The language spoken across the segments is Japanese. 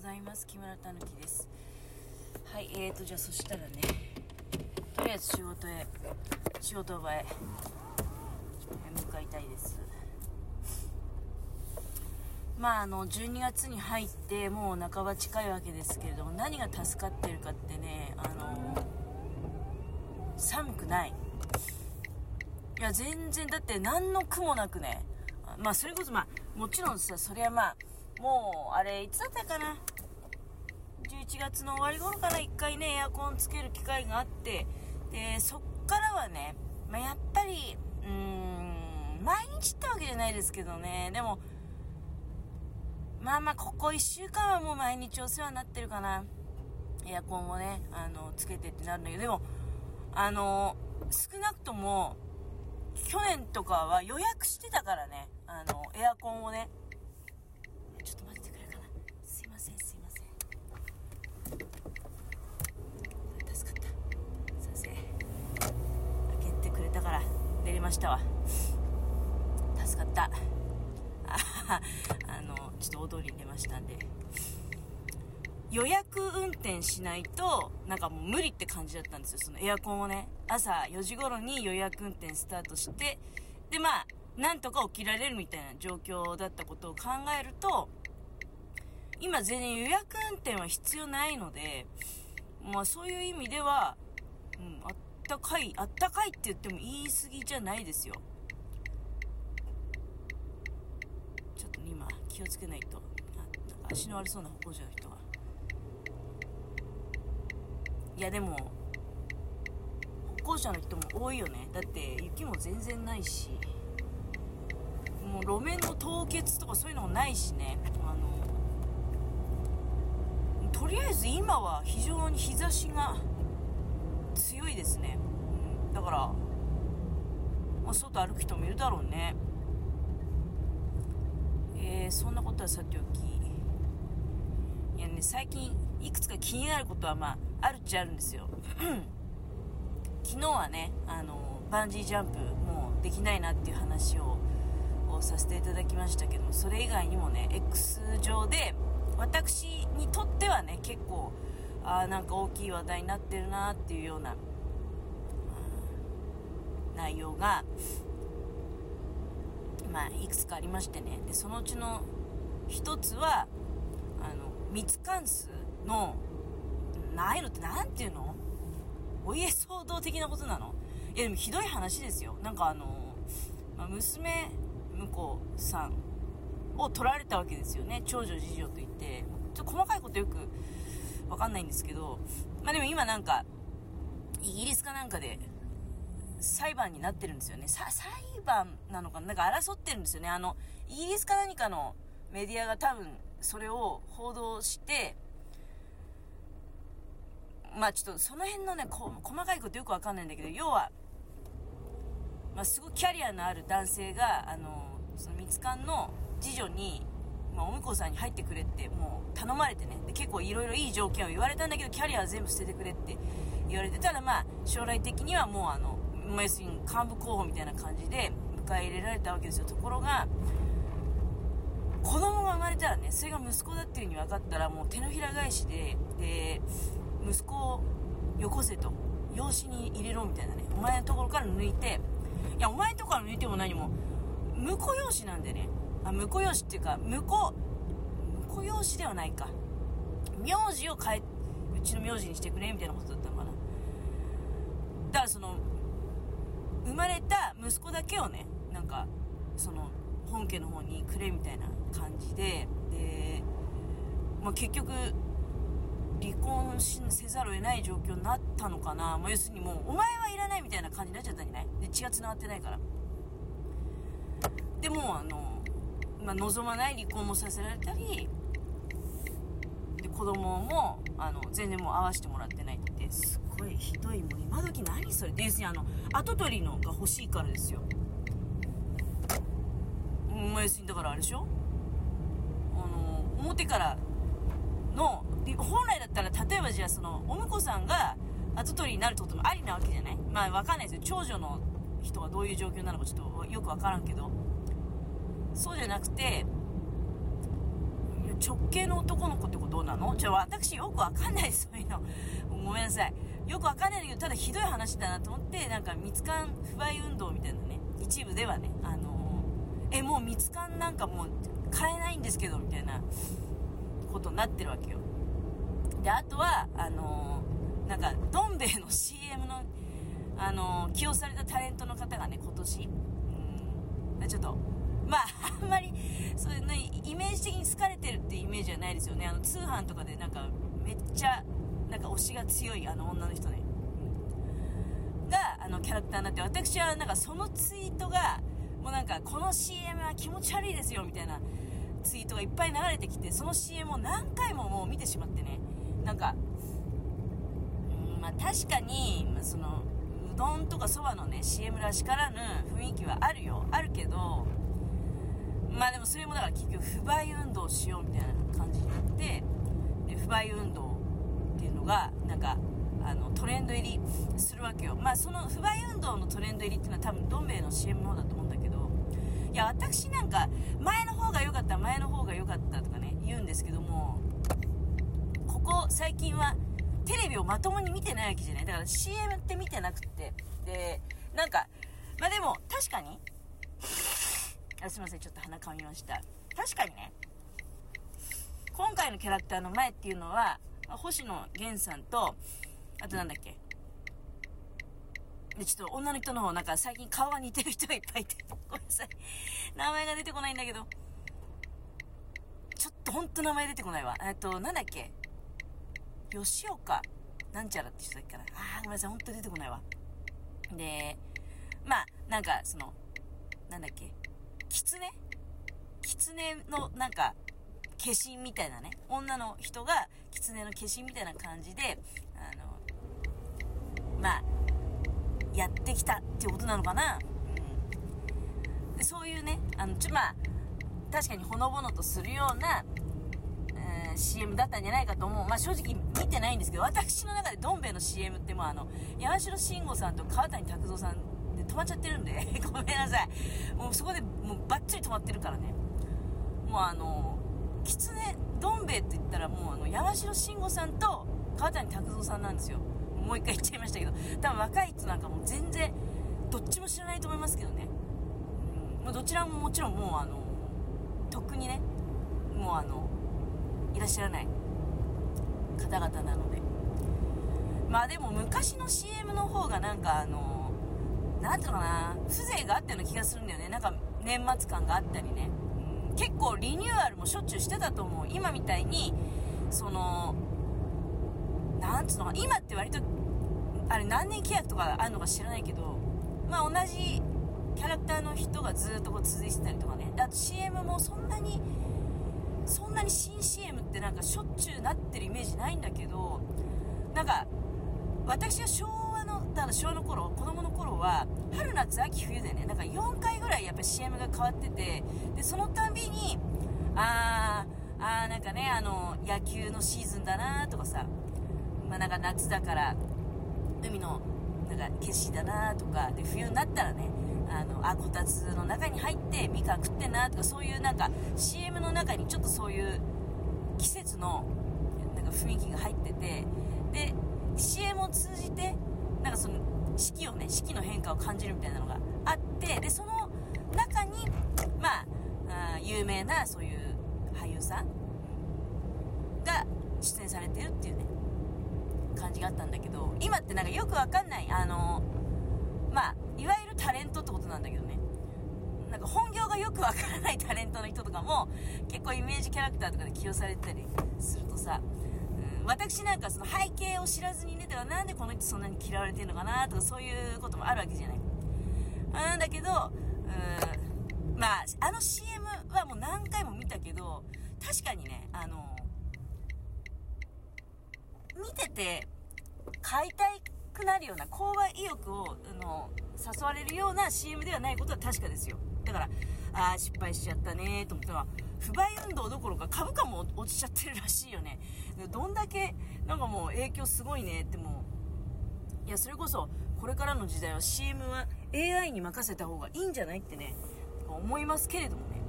ございます。木村たぬきです。はいえーとじゃあそしたらねとりあえず仕事へ仕事場へ向かいたいです。まああの12月に入ってもう半ば近いわけですけれども何が助かってるかってねあの寒くない。いや全然だって何の苦もなくね。まあそれこそまあもちろんさそりゃまあもう、あれ、いつだったかな ?11 月の終わり頃から1回ね、エアコンつける機会があって、で、そっからはね、まあ、やっぱり、うーん、毎日ってわけじゃないですけどね、でも、まあまあ、ここ1週間はもう毎日お世話になってるかな。エアコンをね、あの、つけてってなるんだけど、でも、あの、少なくとも、去年とかは予約してたからね、あの、エアコンをね、だから出れましたわ。助かった。ああのちょっと踊りに出ましたんで。予約運転しないとなんかもう無理って感じだったんですよ。そのエアコンをね。朝4時頃に予約運転スタートしてでまあなんとか起きられるみたいな状況だったことを考えると今全然予約運転は必要ないのでまあそういう意味では、うん、あったかい、あったかいって言っても言い過ぎじゃないですよ。ちょっと今、気をつけないと。足の悪そうな歩行者の人が。いやでも、歩行者の人も多いよね。だって雪も全然ないし、もう路面の凍結とかそういうのもないしね。あの、とりあえず今は非常に日差しがいですね、うん、だから、まあ、外歩く人もいるだろうね。えー、そんなことはさておき。いやね最近いくつか気になることはまああるっちゃあるんですよ。昨日はねあのバンジージャンプもうできないなっていう話ををさせていただきましたけどもそれ以外にもね X 上で私にとってはね結構あなんか大きい話題になってるなっていうような、内容が、まあ、いくつかありましてね。でそのうちの一つはあの密関数のないのって何ていうの？お家騒動的なことなの？いやでもひどい話ですよ。なんかあの、まあ、娘婿さんを取られたわけですよね。長女次女といって。ちょっと細かいことよくわかんないんですけど、まあでも今なんか、イギリスかなんかで裁判になってるんですよね。裁判なのかな？なんか争ってるんですよね。あの、イギリスか何かのメディアが多分それを報道して、まあちょっとその辺のね、こ細かいことよくわかんないんだけど、要は、まあすごいキャリアのある男性が、あの、その蜜缶の次女に、まあ、お婿さんに入ってくれってもう頼まれてねで結構いろいろいい条件を言われたんだけどキャリアは全部捨ててくれって言われてたらまあ将来的にはもうあの、まあ、要するに幹部候補みたいな感じで迎え入れられたわけですよところが子供が生まれたらねそれが息子だっていう風に分かったらもう手のひら返しでで息子をよこせと養子に入れろみたいなねお前のところから抜いていやお前のところから抜いても何も婿養子なんでねあ、婿養子っていうか、婿、婿養子ではないか。名字を変え、うちの名字にしてくれみたいなことだったのかな。だからその、生まれた息子だけをね、なんか、その、本家の方にくれみたいな感じで、で、まあ、結局、離婚せざるを得ない状況になったのかな。まあ、要するにもう、お前はいらないみたいな感じになっちゃったんじゃない？で、血が繋がってないから。でも、あの、まあ、望まない離婚もさせられたりで子供もあの全然もう会わせてもらってないってすっひどいもう今時何それ？で要するにあの跡取りのが欲しいからですよ。まあ要す。るにだからあれでしょ？あの表からの本来だったら例えばじゃあそのお婿さんが跡取りになるってこともありなわけじゃない？まあわかんないですよ。長女の人はどういう状況なのかちょっとよくわからんけど。そうじゃなくて直系の男の子ってことなの？ちょ私よくわかんないそういうの。ごめんなさい。よくわかんないんだけどただひどい話だなと思ってなんか蜜柑不買運動みたいなね一部ではねあのー、えもう蜜柑なんかもう買えないんですけどみたいなことになってるわけよであとはあのー、なんかどん兵衛の CM のあのー、起用されたタレントの方がね今年うんちょっとまあ、あんまり、そういうね、イメージ的に好かれてるってイメージはないですよね。あの、通販とかでなんか、めっちゃ、なんか推しが強いあの女の人ね。が、あの、キャラクターになって、私はなんかそのツイートが、もうなんか、この CM は気持ち悪いですよ、みたいなツイートがいっぱい流れてきて、その CM を何回ももう見てしまってね。なんか、うん、まあ確かに、まあ、その、うどんとかそばのね、CM らしからぬ雰囲気はあるよ。あるけど、まあでもそれもだから結局不買運動しようみたいな感じになってで不買運動っていうのがなんかあのトレンド入りするわけよ。まあその不買運動のトレンド入りっていうのは多分どん兵衛の CM の方だと思うんだけどいや私なんか前の方が良かった前の方が良かったとかね言うんですけどもここ最近はテレビをまともに見てないわけじゃない。だから CM って見てなくて。でなんかまあでも確かにあすいませんちょっと鼻かみました。確かにね今回のキャラクターの前っていうのは星野源さんとあとなんだっけ？でちょっと女の人の方なんか最近顔が似てる人がいっぱいいてごめんなさい。名前が出てこないんだけど。ちょっとほんと名前出てこないわ。えっとなんだっけ？吉岡なんちゃらって人だっけかな。あーごめんなさい。ほんと出てこないわ。でまあなんかそのなんだっけ？狐？狐のなんか化身みたいなね。女の人が狐の化身みたいな感じであのまあやってきたっていうことなのかな、うん、でそういうねあのちょまあ確かにほのぼのとするような、えー、CM だったんじゃないかと思う。まあ正直見てないんですけど私の中でどん兵衛の CM ってもうあの山城慎吾さんと川谷拓三さんで止まっちゃってるんで。ごめんなさい。もうそこでもうバッチリ止まってるからね。もうあの狐どん兵衛って言ったらもうあの山城慎吾さんと川谷拓三さんなんですよもう一回言っちゃいましたけど多分若い人なんかもう全然どっちも知らないと思いますけどね、うん、もうどちらももちろんもうあのとっくにねもうあのいらっしゃらない方々なのでまあでも昔の CM の方がなんかあのなんていうのかな、風情があったような気がするんだよね。なんか年末感があったりね。結構リニューアルもしょっちゅうしてたと思う。今みたいに、その、なんつうのか、今って割と、あれ何年契約とかあるのか知らないけど、まあ同じキャラクターの人がずっとこう続いてたりとかね。あと CM もそんなに、そんなに新 CM ってなんかしょっちゅうなってるイメージないんだけど、なんか、私は昭和の、だから昭和の頃、子供の頃は、春夏秋冬でね、なんか4回ぐらいやっぱ CM が変わってて、で、そのたびに、あー、あーなんかね、あの、野球のシーズンだなとかさ、まあなんか夏だから、海の、なんか景色だなとか、で、冬になったらね、あの、あ、こたつの中に入ってみかん食ってんなとか、そういうなんか CM の中にちょっとそういう季節のなんか雰囲気が入ってて、で、CM を通じてなんかその四季をね四季の変化を感じるみたいなのがあってでその中にまあ有名なそういう俳優さんが出演されてるっていうね感じがあったんだけど今ってなんかよくわかんないあのまあいわゆるタレントってことなんだけどね。なんか本業がよくわからないタレントの人とかも結構イメージキャラクターとかで起用されてたりするとさ私なんかその背景を知らずにね、だからなんでこの人そんなに嫌われてるのかなとかそういうこともあるわけじゃない。なんだけど、うん、まあ、あの CM はもう何回も見たけど、確かにね、あの、見てて買いたくなるような購買意欲をあの誘われるような CM ではないことは確かですよ。だから、ああ、失敗しちゃったねと思ったら、不買運動どころか株価も落ちちゃってるらしいよね。どんだけ、なんかもう影響すごいねってもう、いや、それこそ、これからの時代は CM は AI に任せた方がいいんじゃないってね、思いますけれどもね。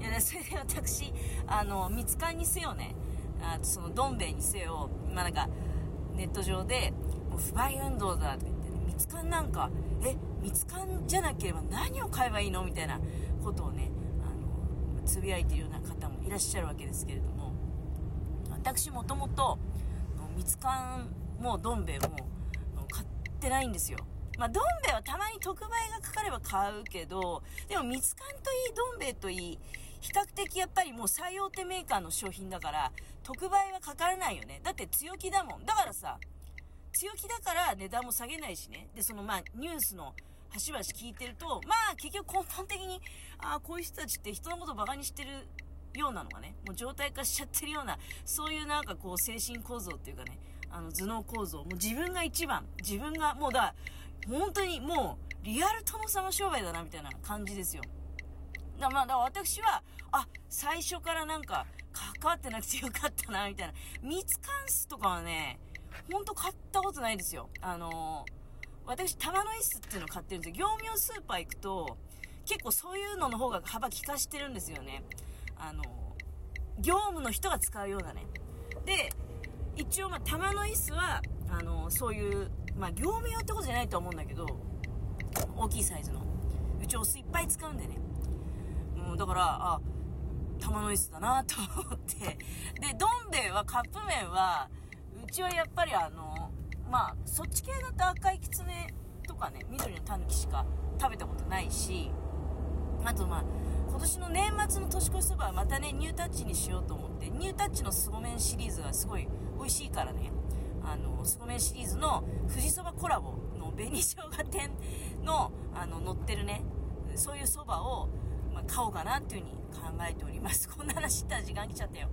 いや、ね、それで私、あの、みつかんにせよね、あその、どん兵衛にせよ、まあ、なんか、ネット上で、もう不買運動だって言って、ね、みつかんなんか、え、みつかんじゃなければ何を買えばいいのみたいなことをね、つぶやいているような方もいらっしゃるわけですけれども、私もともと、みつかんもどん兵衛も買ってないんですよ。まあ、どん兵衛はたまに特売がかかれば買うけど、でも、みつかんといい、どん兵衛といい、比較的やっぱりもう最大手メーカーの商品だから、特売はかからないよね。だって強気だもん。だからさ、強気だから値段も下げないしね。で、そのまあ、ニュースの端々聞いてると、まあ、結局根本的に、ああ、こういう人たちって人のことバカにしてるようなのがね、もう状態化しちゃってるような、そういうなんかこう精神構造っていうかね、あの頭脳構造、もう自分が一番、自分が、もうだ、本当にもう、リアル殿様商売だな、みたいな感じですよ。だまあ、だから私は、あ、最初からなんか、関わってなくてよかったな、みたいな。ミツカンスとかはね、ほんと買ったことないですよ。あのー、私、玉の椅子っていうのを買ってるんですよ。業務用スーパー行くと、結構そういうのの方が幅利かしてるんですよね。あの、業務の人が使うようなね。で、一応まあ、玉の椅子は、あの、そういう、まあ、業務用ってことじゃないと思うんだけど、大きいサイズの。うちお酢いっぱい使うんでね。うん、だから、あ、玉の椅子だなと思って。で、どん兵衛はカップ麺は、うちはやっぱりあの、まあ、そっち系だと赤いきつねとかね、緑のたぬきしか食べたことないし、あとまあ、今年の年末の年越しそばはまたね、ニュータッチにしようと思って、ニュータッチの凄麺シリーズがすごい美味しいからね、あの、凄麺シリーズの富士そばコラボの紅生姜店の、あの、乗ってるね、そういうそばを、まあ、買おうかなっていう風に考えております。こんな話したら時間来ちゃったよ。